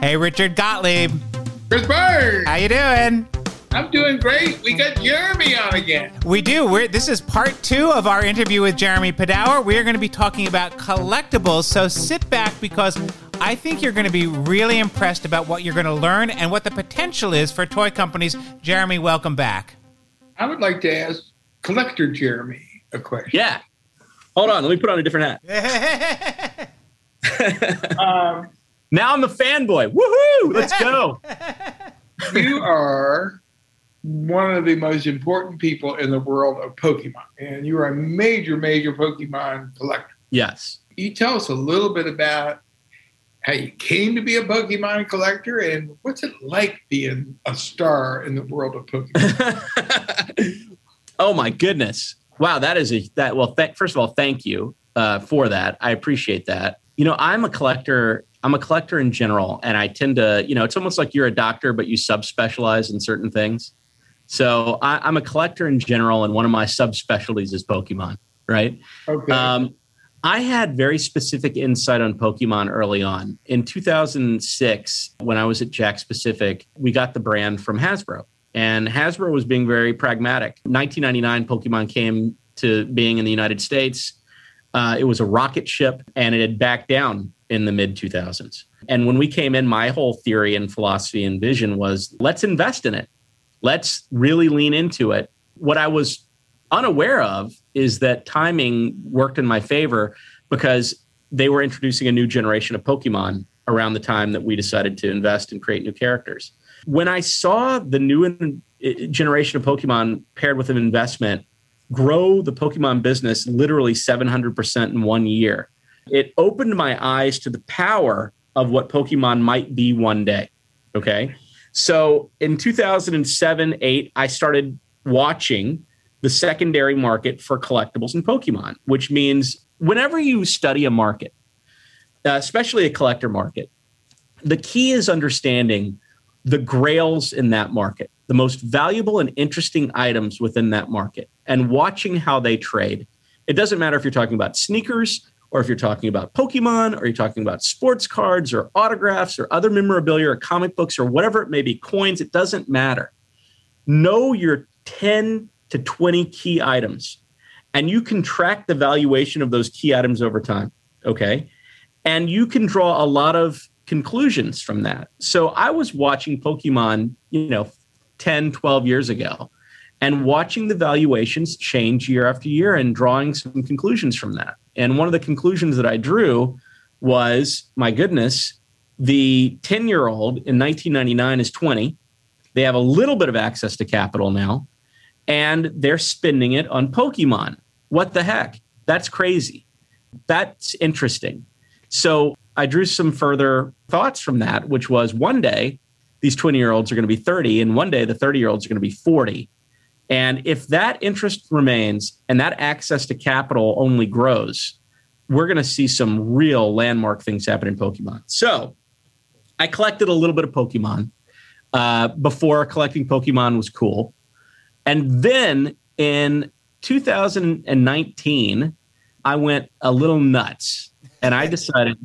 Hey, Richard Gottlieb. Chris Byrne. How you doing? I'm doing great. We got Jeremy on again. We do. We're, this is part two of our interview with Jeremy Padawer. We're going to be talking about collectibles. So sit back because I think you're going to be really impressed about what you're going to learn and what the potential is for toy companies. Jeremy, welcome back. I would like to ask Collector Jeremy a question. Yeah. Hold on. Let me put on a different hat. Um, now I'm a fanboy. Woohoo! Let's go. you are one of the most important people in the world of Pokemon, and you are a major, major Pokemon collector. Yes. Can you tell us a little bit about how you came to be a Pokemon collector and what's it like being a star in the world of Pokemon? oh my goodness! Wow, that is a that. Well, th- first of all, thank you uh, for that. I appreciate that. You know, I'm a collector. I'm a collector in general, and I tend to, you know, it's almost like you're a doctor, but you subspecialize in certain things. So I, am a collector in general, and one of my subspecialties is Pokemon. Right. Okay. Um, I had very specific insight on Pokemon early on. In 2006, when I was at Jakks Pacific, we got the brand from Hasbro, and Hasbro was being very pragmatic. 1999, Pokemon came to being in the United States. Uh, it was a rocket ship, and it had backed down in the mid 2000s. And when we came in, my whole theory and philosophy and vision was let's invest in it. Let's really lean into it. What I was unaware of is that timing worked in my favor because they were introducing a new generation of Pokemon around the time that we decided to invest and create new characters. When I saw the new generation of Pokemon paired with an investment grow the Pokemon business literally 700% in one year, it opened my eyes to the power of what Pokemon might be one day. Okay. So in 2007, 8, I started watching the secondary market for collectibles and Pokemon, which means whenever you study a market, especially a collector market, the key is understanding the grails in that market, the most valuable and interesting items within that market, and watching how they trade. It doesn't matter if you're talking about sneakers or if you're talking about Pokemon or you're talking about sports cards or autographs or other memorabilia or comic books or whatever it may be, coins, it doesn't matter. Know your 10 to 20 key items. And you can track the valuation of those key items over time. Okay. And you can draw a lot of conclusions from that. So I was watching Pokemon, you know, 10, 12 years ago and watching the valuations change year after year and drawing some conclusions from that. And one of the conclusions that I drew was my goodness, the 10 year old in 1999 is 20. They have a little bit of access to capital now and they're spending it on Pokemon. What the heck? That's crazy. That's interesting. So I drew some further thoughts from that, which was one day these 20 year olds are going to be 30, and one day the 30 year olds are going to be 40. And if that interest remains and that access to capital only grows, we're going to see some real landmark things happen in Pokemon. So I collected a little bit of Pokemon uh, before collecting Pokemon was cool. And then in 2019, I went a little nuts and I decided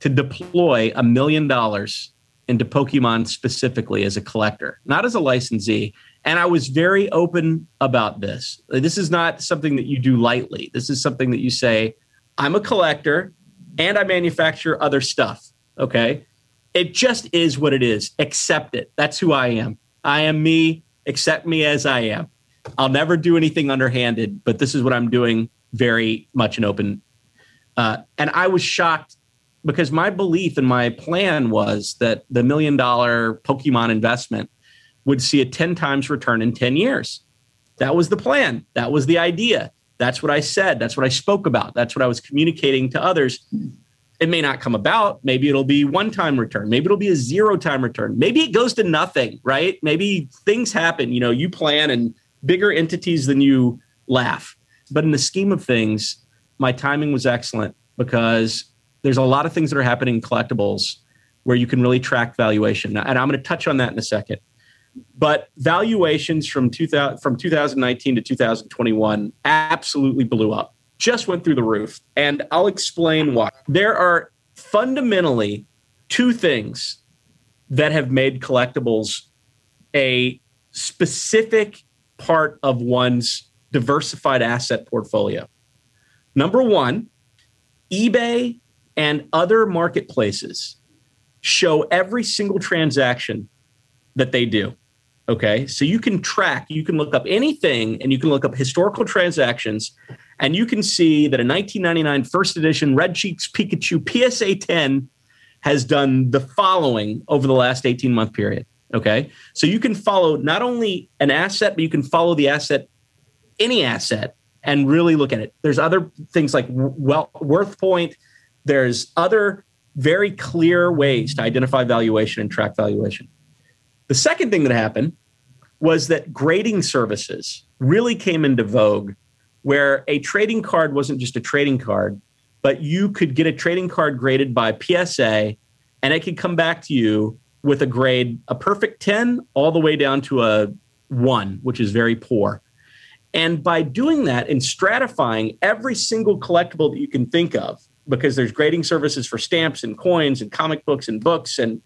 to deploy a million dollars into Pokemon specifically as a collector, not as a licensee. And I was very open about this. This is not something that you do lightly. This is something that you say, I'm a collector and I manufacture other stuff. Okay. It just is what it is. Accept it. That's who I am. I am me accept me as I am. I'll never do anything underhanded, but this is what I'm doing very much an open. Uh, and I was shocked because my belief and my plan was that the million dollar Pokemon investment would see a 10 times return in 10 years. That was the plan. That was the idea. That's what I said. That's what I spoke about. That's what I was communicating to others it may not come about. Maybe it'll be one time return. Maybe it'll be a zero time return. Maybe it goes to nothing, right? Maybe things happen. You know, you plan and bigger entities than you laugh. But in the scheme of things, my timing was excellent because there's a lot of things that are happening in collectibles where you can really track valuation. And I'm going to touch on that in a second. But valuations from 2000, from 2019 to 2021 absolutely blew up. just went through the roof. And I'll explain why. There are fundamentally two things that have made collectibles a specific part of one's diversified asset portfolio. Number one, eBay and other marketplaces show every single transaction that they do. Okay. So you can track, you can look up anything and you can look up historical transactions and you can see that a 1999 first edition Red Cheeks Pikachu PSA 10 has done the following over the last 18 month period. Okay. So you can follow not only an asset, but you can follow the asset, any asset, and really look at it. There's other things like well, WorthPoint. There's other very clear ways to identify valuation and track valuation. The second thing that happened was that grading services really came into vogue where a trading card wasn't just a trading card, but you could get a trading card graded by PSA and it could come back to you with a grade, a perfect 10 all the way down to a one, which is very poor. And by doing that and stratifying every single collectible that you can think of, because there's grading services for stamps and coins and comic books and books and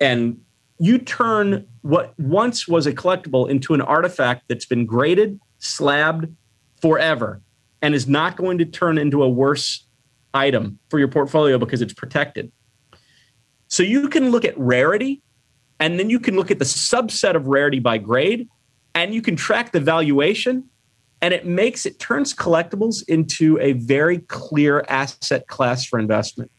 and you turn what once was a collectible into an artifact that's been graded, slabbed forever, and is not going to turn into a worse item for your portfolio because it's protected. So you can look at rarity, and then you can look at the subset of rarity by grade, and you can track the valuation, and it makes it turns collectibles into a very clear asset class for investment.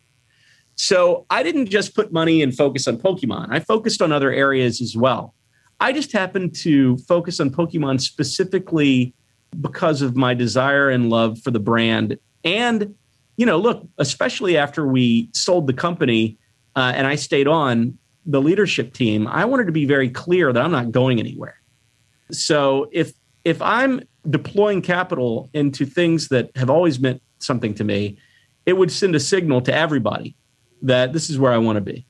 So I didn't just put money and focus on Pokemon. I focused on other areas as well. I just happened to focus on Pokemon specifically because of my desire and love for the brand. And, you know, look, especially after we sold the company uh, and I stayed on the leadership team, I wanted to be very clear that I'm not going anywhere. So if if I'm deploying capital into things that have always meant something to me, it would send a signal to everybody that this is where I want to be.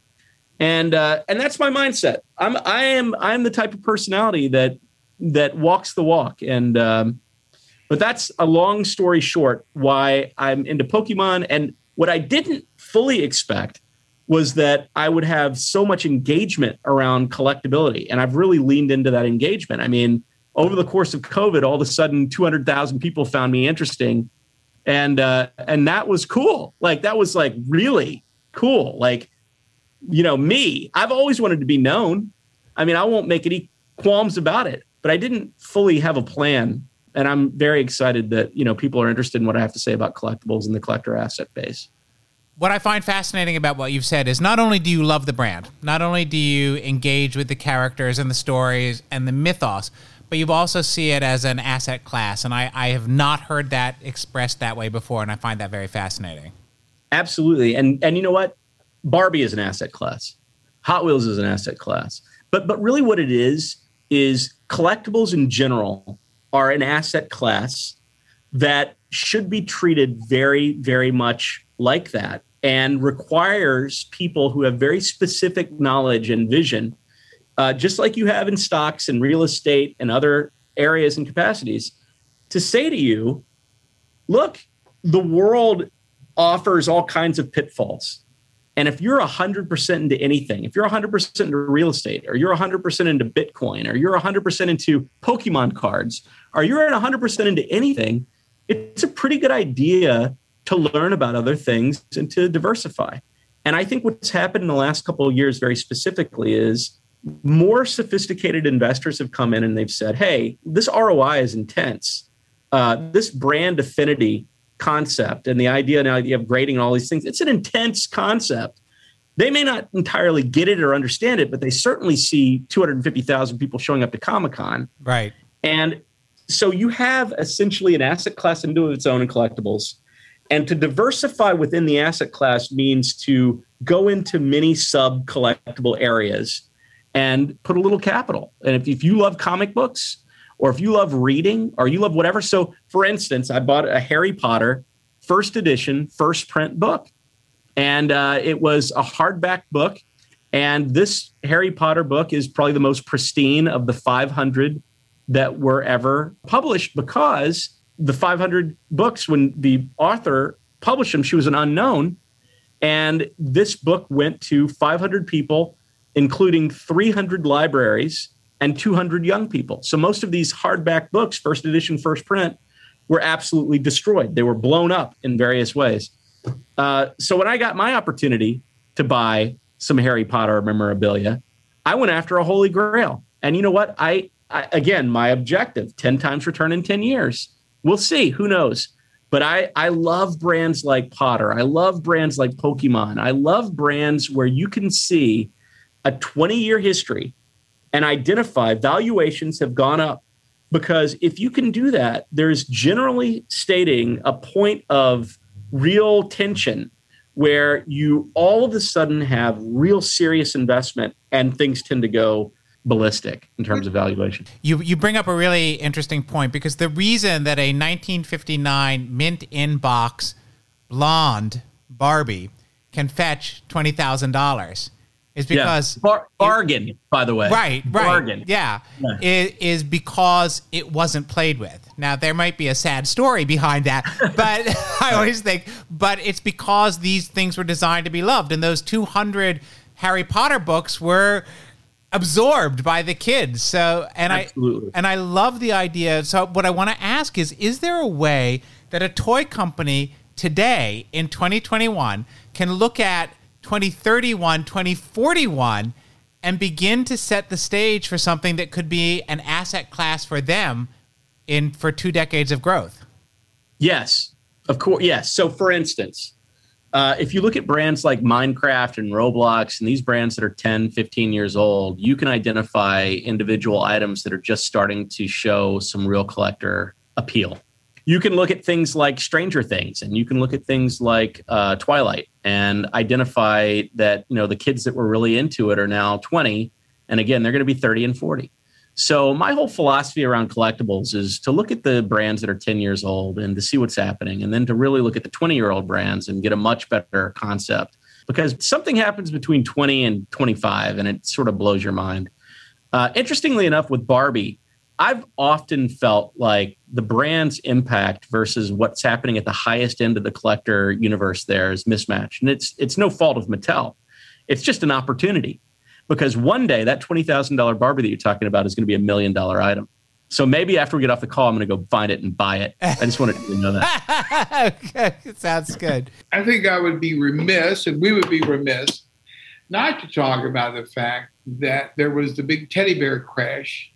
And uh, and that's my mindset. I'm I am I'm the type of personality that that walks the walk. And um, but that's a long story short why I'm into Pokemon. And what I didn't fully expect was that I would have so much engagement around collectability. And I've really leaned into that engagement. I mean, over the course of COVID, all of a sudden, 200,000 people found me interesting. And, uh, and that was cool. Like, that was like really cool. Like, you know, me, I've always wanted to be known. I mean, I won't make any qualms about it, but I didn't fully have a plan. And I'm very excited that, you know, people are interested in what I have to say about collectibles and the collector asset base. What I find fascinating about what you've said is not only do you love the brand, not only do you engage with the characters and the stories and the mythos, but you also see it as an asset class. And I, I have not heard that expressed that way before, and I find that very fascinating. Absolutely. And and you know what? Barbie is an asset class. Hot Wheels is an asset class. But but really what it is is collectibles in general are an asset class that should be treated very very much like that and requires people who have very specific knowledge and vision uh, just like you have in stocks and real estate and other areas and capacities to say to you look the world offers all kinds of pitfalls. And if you're 100% into anything, if you're 100% into real estate, or you're 100% into Bitcoin, or you're 100% into Pokemon cards, or you're 100% into anything, it's a pretty good idea to learn about other things and to diversify. And I think what's happened in the last couple of years, very specifically, is more sophisticated investors have come in and they've said, hey, this ROI is intense. Uh, this brand affinity concept and the idea now of grading and all these things, it's an intense concept. They may not entirely get it or understand it, but they certainly see 250,000 people showing up to Comic Con. Right. And so you have essentially an asset class into its own in collectibles. And to diversify within the asset class means to go into many sub collectible areas and put a little capital. And if, if you love comic books, or if you love reading or you love whatever. So, for instance, I bought a Harry Potter first edition, first print book, and uh, it was a hardback book. And this Harry Potter book is probably the most pristine of the 500 that were ever published because the 500 books when the author published them. She was an unknown. And this book went to 500 people, including 300 libraries and 200 young people. So most of these hardback books, first edition, first print, were absolutely destroyed. They were blown up in various ways. Uh, so when I got my opportunity to buy some Harry Potter memorabilia, I went after a holy grail. And you know what? I, I again, my objective: ten times return in ten years. We'll see. Who knows? But I, I love brands like Potter. I love brands like Pokemon. I love brands where you can see a 20 year history and identify valuations have gone up. Because if you can do that, there's generally stating a point of real tension where you all of a sudden have real serious investment and things tend to go ballistic in terms of valuation. You you bring up a really interesting point because the reason that a 1959 mint in box blonde Barbie can fetch twenty thousand dollars is because yeah. Bar- bargain, it, by the way. Right, right. Bargain. Yeah. yeah. It is because it wasn't played with. Now there might be a sad story behind that, but I always think but it's because these things were designed to be loved and those 200 Harry Potter books were absorbed by the kids. So and Absolutely. I and I love the idea. So what I want to ask is is there a way that a toy company today in 2021 can look at 2031, 2041 and begin to set the stage for something that could be an asset class for them in for two decades of growth? Yes. Of course, yes. So for instance, uh, if you look at brands like Minecraft and Roblox and these brands that are 10, 15 years old, you can identify individual items that are just starting to show some real collector appeal. You can look at things like Stranger Things and you can look at things like uh, Twilight and identify that, you know, the kids that were really into it are now 20. And again, they're going to be 30 and 40. So my whole philosophy around collectibles is to look at the brands that are 10 years old and to see what's happening and then to really look at the 20 year old brands and get a much better concept because something happens between 20 and 25 and it sort of blows your mind. Uh, interestingly enough with Barbie, I've often felt like the brand's impact versus what's happening at the highest end of the collector universe there is mismatched. And it's it's no fault of Mattel. It's just an opportunity because one day that $20,000 Barbie that you're talking about is going to be a million dollar item. So maybe after we get off the call, I'm going to go find it and buy it. I just wanted to know that. okay. Sounds good. I think I would be remiss, and we would be remiss, not to talk about the fact that there was the big teddy bear crash.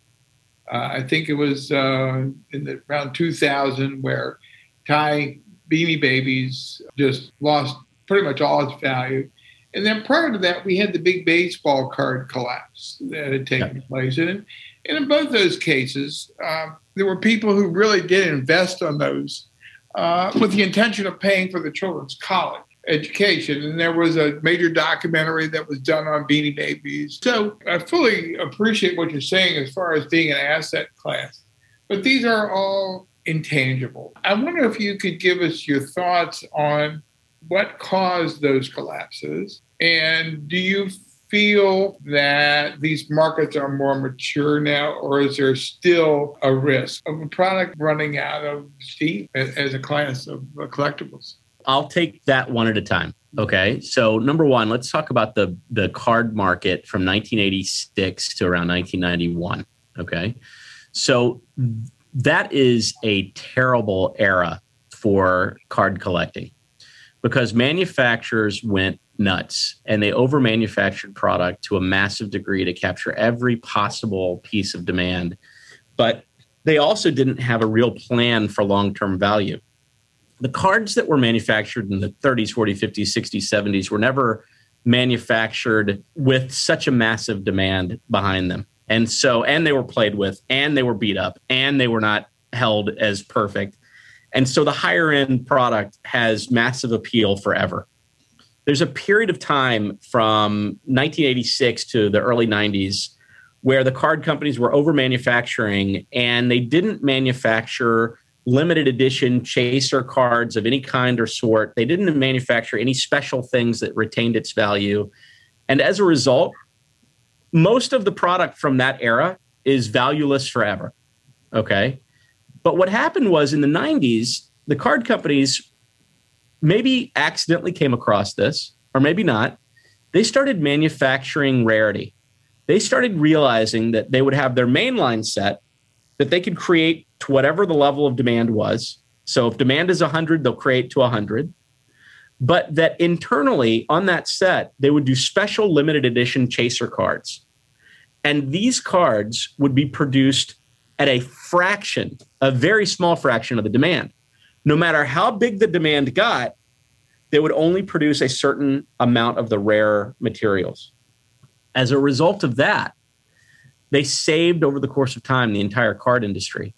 Uh, I think it was uh, in the, around 2000 where Ty Beanie Babies just lost pretty much all its value. And then prior to that, we had the big baseball card collapse that had taken yeah. place. And, and in both those cases, uh, there were people who really did invest on those uh, with the intention of paying for the children's college education. And there was a major documentary that was done on Beanie Babies. So I fully appreciate what you're saying as far as being an asset class. But these are all intangible. I wonder if you could give us your thoughts on what caused those collapses and do you feel that these markets are more mature now, or is there still a risk of a product running out of steam as a class of uh, collectibles? I'll take that one at a time. Okay. So number one, let's talk about the the card market from 1986 to around 1991. Okay. So that is a terrible era for card collecting because manufacturers went nuts and they over manufactured product to a massive degree to capture every possible piece of demand but they also didn't have a real plan for long-term value the cards that were manufactured in the 30s 40s 50s 60s 70s were never manufactured with such a massive demand behind them. And so and they were played with and they were beat up and they were not held as perfect. And so the higher end product has massive appeal forever. There's a period of time from 1986 to the early 90s where the card companies were over manufacturing and they didn't manufacture limited edition chaser cards of any kind or sort. They didn't manufacture any special things that retained its value. And as a result, most of the product from that era is valueless forever. Okay. But what happened was in the 90s, the card companies maybe accidentally came across this, or maybe not. They started manufacturing rarity. They started realizing that they would have their mainline set that they could create to whatever the level of demand was. So if demand is 100, they'll create to 100. But that internally on that set, they would do special limited edition chaser cards. And these cards would be produced at a fraction, a very small fraction of the demand. No matter how big the demand got, they would only produce a certain amount of the rare materials. As a result of that, they saved over the course of time the entire card industry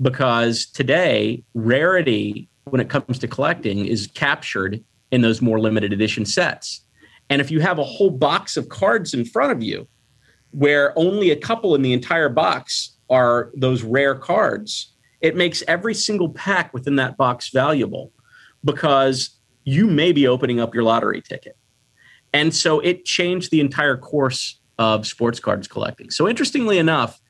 because today rarity when it comes to collecting is captured in those more limited edition sets. And if you have a whole box of cards in front of you where only a couple in the entire box are those rare cards, it makes every single pack within that box valuable because you may be opening up your lottery ticket. And so it changed the entire course of sports cards collecting. So interestingly enough,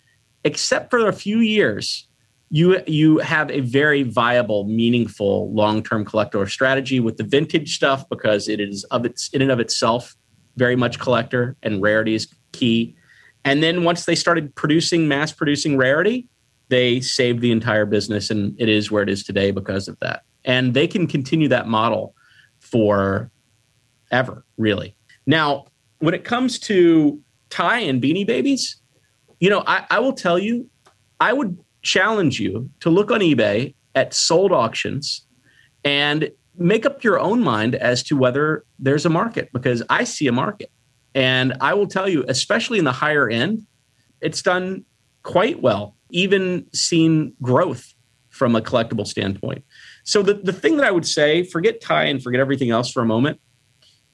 except for a few years, you you have a very viable, meaningful long-term collector strategy with the vintage stuff because it is of its in and of itself very much collector and rarity is key. And then once they started producing mass producing rarity, they saved the entire business and it is where it is today because of that. And they can continue that model for ever, really. Now, when it comes to Ty and beanie babies, you know, I, I will tell you, I would challenge you to look on eBay at sold auctions and make up your own mind as to whether there's a market because I see a market. And I will tell you, especially in the higher end, it's done quite well, even seen growth from a collectible standpoint. So the, the thing that I would say, forget Ty and forget everything else for a moment.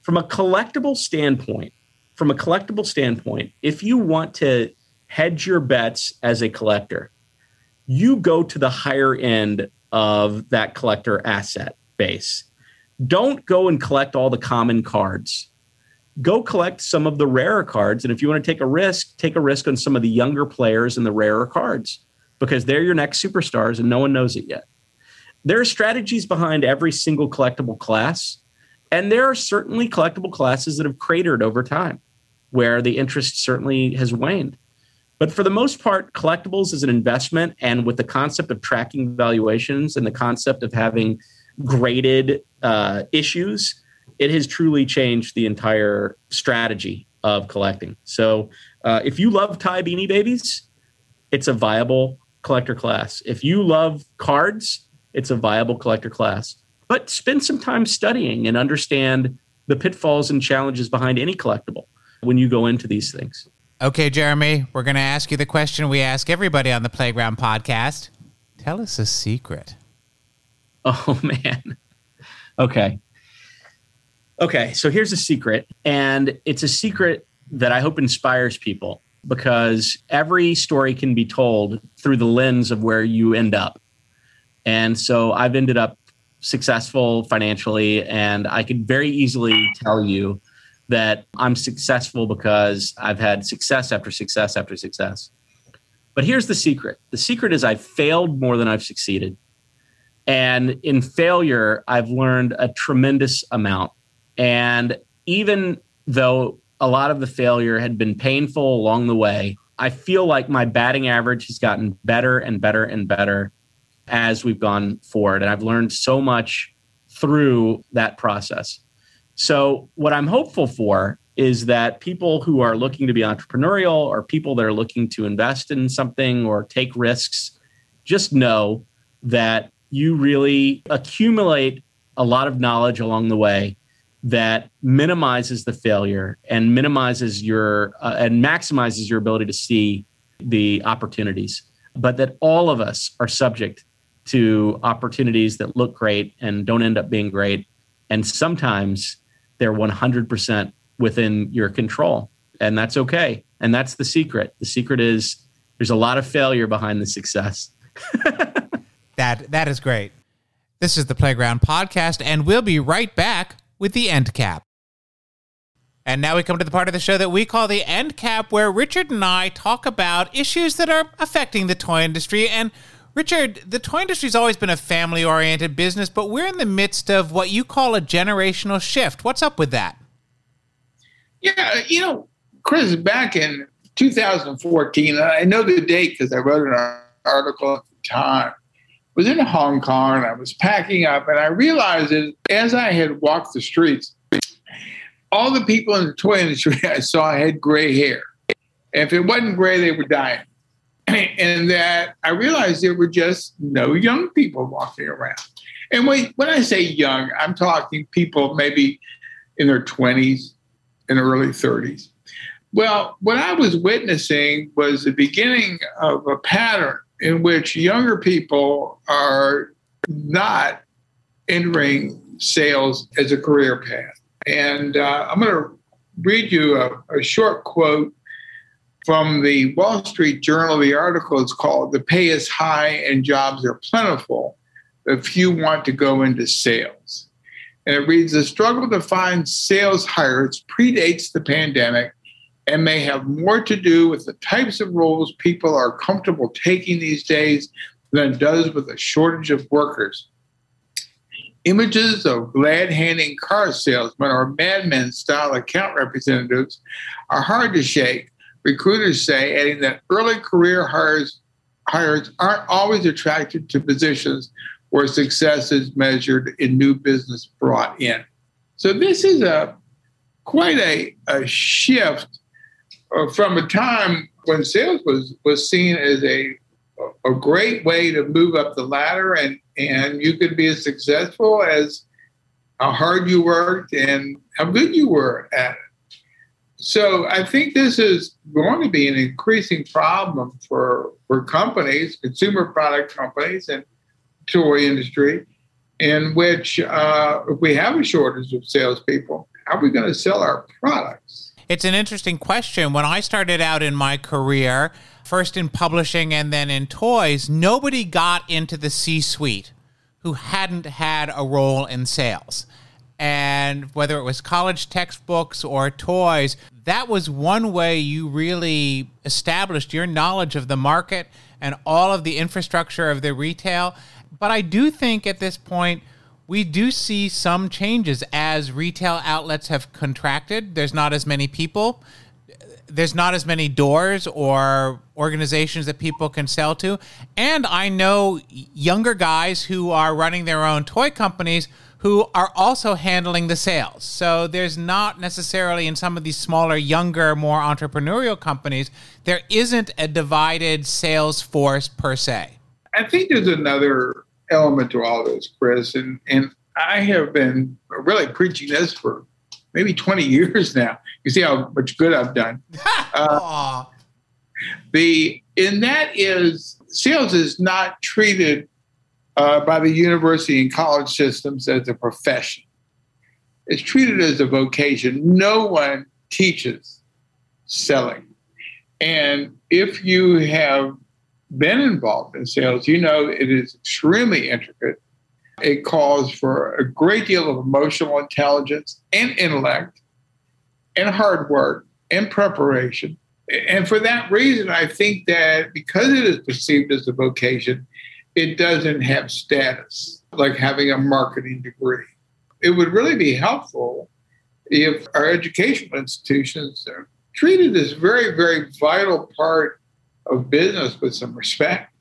From a collectible standpoint, from a collectible standpoint, if you want to hedge your bets as a collector, you go to the higher end of that collector asset base. Don't go and collect all the common cards. Go collect some of the rarer cards. And if you want to take a risk, take a risk on some of the younger players and the rarer cards because they're your next superstars and no one knows it yet. There are strategies behind every single collectible class. And there are certainly collectible classes that have cratered over time where the interest certainly has waned. But for the most part, collectibles is an investment. And with the concept of tracking valuations and the concept of having graded uh, issues, it has truly changed the entire strategy of collecting. So uh, if you love Ty beanie babies, it's a viable collector class. If you love cards, it's a viable collector class. But spend some time studying and understand the pitfalls and challenges behind any collectible when you go into these things. Okay, Jeremy, we're going to ask you the question we ask everybody on the Playground podcast. Tell us a secret. Oh, man. Okay. Okay, so here's a secret, and it's a secret that I hope inspires people because every story can be told through the lens of where you end up. And so I've ended up successful financially, and I could very easily tell you that I'm successful because I've had success after success after success. But here's the secret the secret is I've failed more than I've succeeded. And in failure, I've learned a tremendous amount. And even though a lot of the failure had been painful along the way, I feel like my batting average has gotten better and better and better as we've gone forward. And I've learned so much through that process. So, what I'm hopeful for is that people who are looking to be entrepreneurial or people that are looking to invest in something or take risks just know that you really accumulate a lot of knowledge along the way that minimizes the failure and minimizes your uh, and maximizes your ability to see the opportunities but that all of us are subject to opportunities that look great and don't end up being great. And sometimes they're 100% within your control. And that's okay. And that's the secret. The secret is there's a lot of failure behind the success. that that is great. This is the Playground Podcast, and we'll be right back with the end cap. And now we come to the part of the show that we call the end cap, where Richard and I talk about issues that are affecting the toy industry. And Richard, the toy industry's always been a family oriented business, but we're in the midst of what you call a generational shift. What's up with that? Yeah, you know, Chris, back in 2014, I know the date because I wrote an article at the time, I was in Hong Kong and I was packing up and I realized that as I had walked the streets, all the people in the toy industry I saw had gray hair. If it wasn't gray, they were dying. and that I realized there were just no young people walking around. And when, when I say young, I'm talking people maybe in their 20s and early 30s. Well, what I was witnessing was the beginning of a pattern in which younger people are not entering sales as a career path. And uh, I'm going to read you a, a short quote from the Wall Street Journal. The article is called The Pay is High and Jobs Are Plentiful, but Few Want to Go into Sales. And it reads The struggle to find sales hires predates the pandemic and may have more to do with the types of roles people are comfortable taking these days than it does with a shortage of workers. Images of glad handing car salesmen or madmen style account representatives are hard to shake recruiters say, adding that early career hires, hires aren't always attracted to positions where success is measured in new business brought in. So this is a quite a, a shift uh, from a time when sales was was seen as a a great way to move up the ladder and and you could be as successful as how hard you worked and how good you were at it. So I think this is going to be an increasing problem for for companies, consumer product companies, and toy industry, in which uh, if we have a shortage of salespeople, how are we going to sell our products? It's an interesting question. When I started out in my career, first in publishing and then in toys, nobody got into the C suite who hadn't had a role in sales and whether it was college textbooks or toys, that was one way you really established your knowledge of the market and all of the infrastructure of the retail. But I do think at this point, we do see some changes as retail outlets have contracted. There's not as many people. There's not as many doors or organizations that people can sell to. And I know younger guys who are running their own toy companies who are also handling the sales. So there's not necessarily in some of these smaller, younger, more entrepreneurial companies, there isn't a divided sales force per se. I think there's another element to all this, Chris, and and I have been really preaching this for maybe 20 years now. You see how much good I've done. uh, the and that is sales is not treated uh, by the university and college systems as a profession. It's treated as a vocation. No one teaches selling. And if you have been involved in sales, you know it is extremely intricate. It calls for a great deal of emotional intelligence and intellect and hard work and preparation. And for that reason, I think that because it is perceived as a vocation, it doesn't have status like having a marketing degree. It would really be helpful if our educational institutions treated this very, very vital part of business with some respect.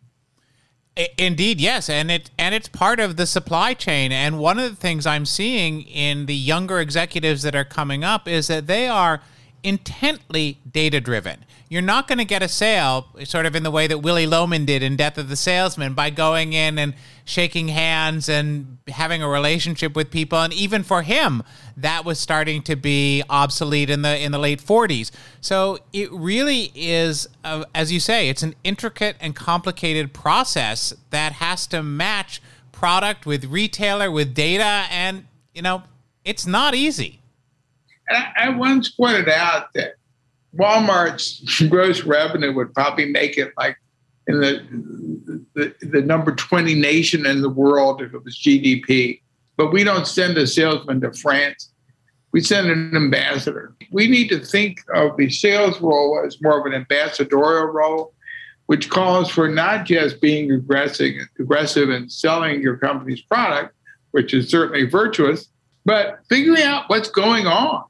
Indeed, yes, and it and it's part of the supply chain. And one of the things I'm seeing in the younger executives that are coming up is that they are intently data driven. You're not going to get a sale sort of in the way that Willy Loman did in Death of the Salesman by going in and shaking hands and having a relationship with people and even for him that was starting to be obsolete in the in the late 40s. So it really is uh, as you say it's an intricate and complicated process that has to match product with retailer with data and you know it's not easy. I, I once pointed out that Walmart's gross revenue would probably make it like in the, the, the number 20 nation in the world if it was GDP. But we don't send a salesman to France. We send an ambassador. We need to think of the sales role as more of an ambassadorial role which calls for not just being aggressive, aggressive in selling your company's product, which is certainly virtuous, but figuring out what's going on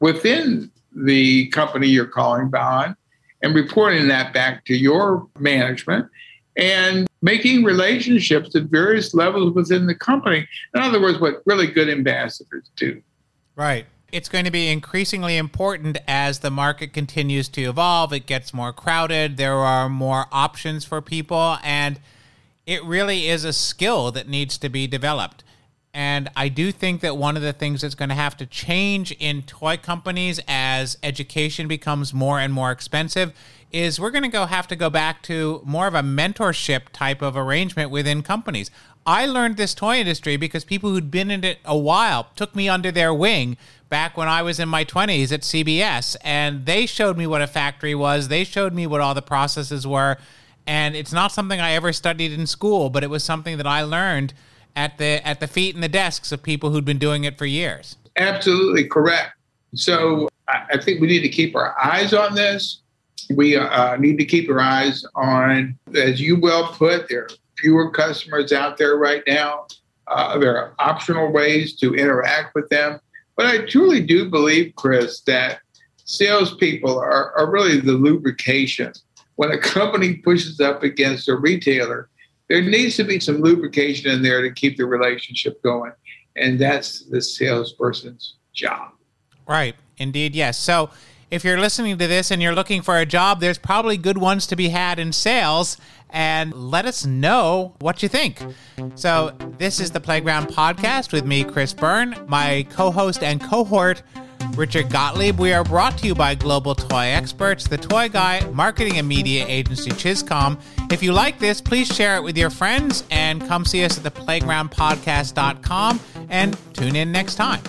within the company you're calling on and reporting that back to your management and making relationships at various levels within the company. In other words, what really good ambassadors do. Right. It's going to be increasingly important as the market continues to evolve. It gets more crowded. There are more options for people. And it really is a skill that needs to be developed. And I do think that one of the things that's going to have to change in toy companies as education becomes more and more expensive is we're going to go have to go back to more of a mentorship type of arrangement within companies. I learned this toy industry because people who'd been in it a while took me under their wing back when I was in my 20s at CBS and they showed me what a factory was. They showed me what all the processes were. And it's not something I ever studied in school, but it was something that I learned at the at the feet and the desks of people who'd been doing it for years. Absolutely correct. So I think we need to keep our eyes on this. We uh, need to keep our eyes on, as you well put, there are fewer customers out there right now. Uh, there are optional ways to interact with them. But I truly do believe, Chris, that salespeople are, are really the lubrication. When a company pushes up against a retailer, there needs to be some lubrication in there to keep the relationship going. And that's the salesperson's job. Right. Indeed. Yes. So if you're listening to this and you're looking for a job, there's probably good ones to be had in sales. And let us know what you think. So, this is the Playground Podcast with me, Chris Byrne, my co host and cohort, Richard Gottlieb. We are brought to you by Global Toy Experts, the toy guy marketing and media agency ChizComm. If you like this, please share it with your friends and come see us at theplaygroundpodcast.com and tune in next time.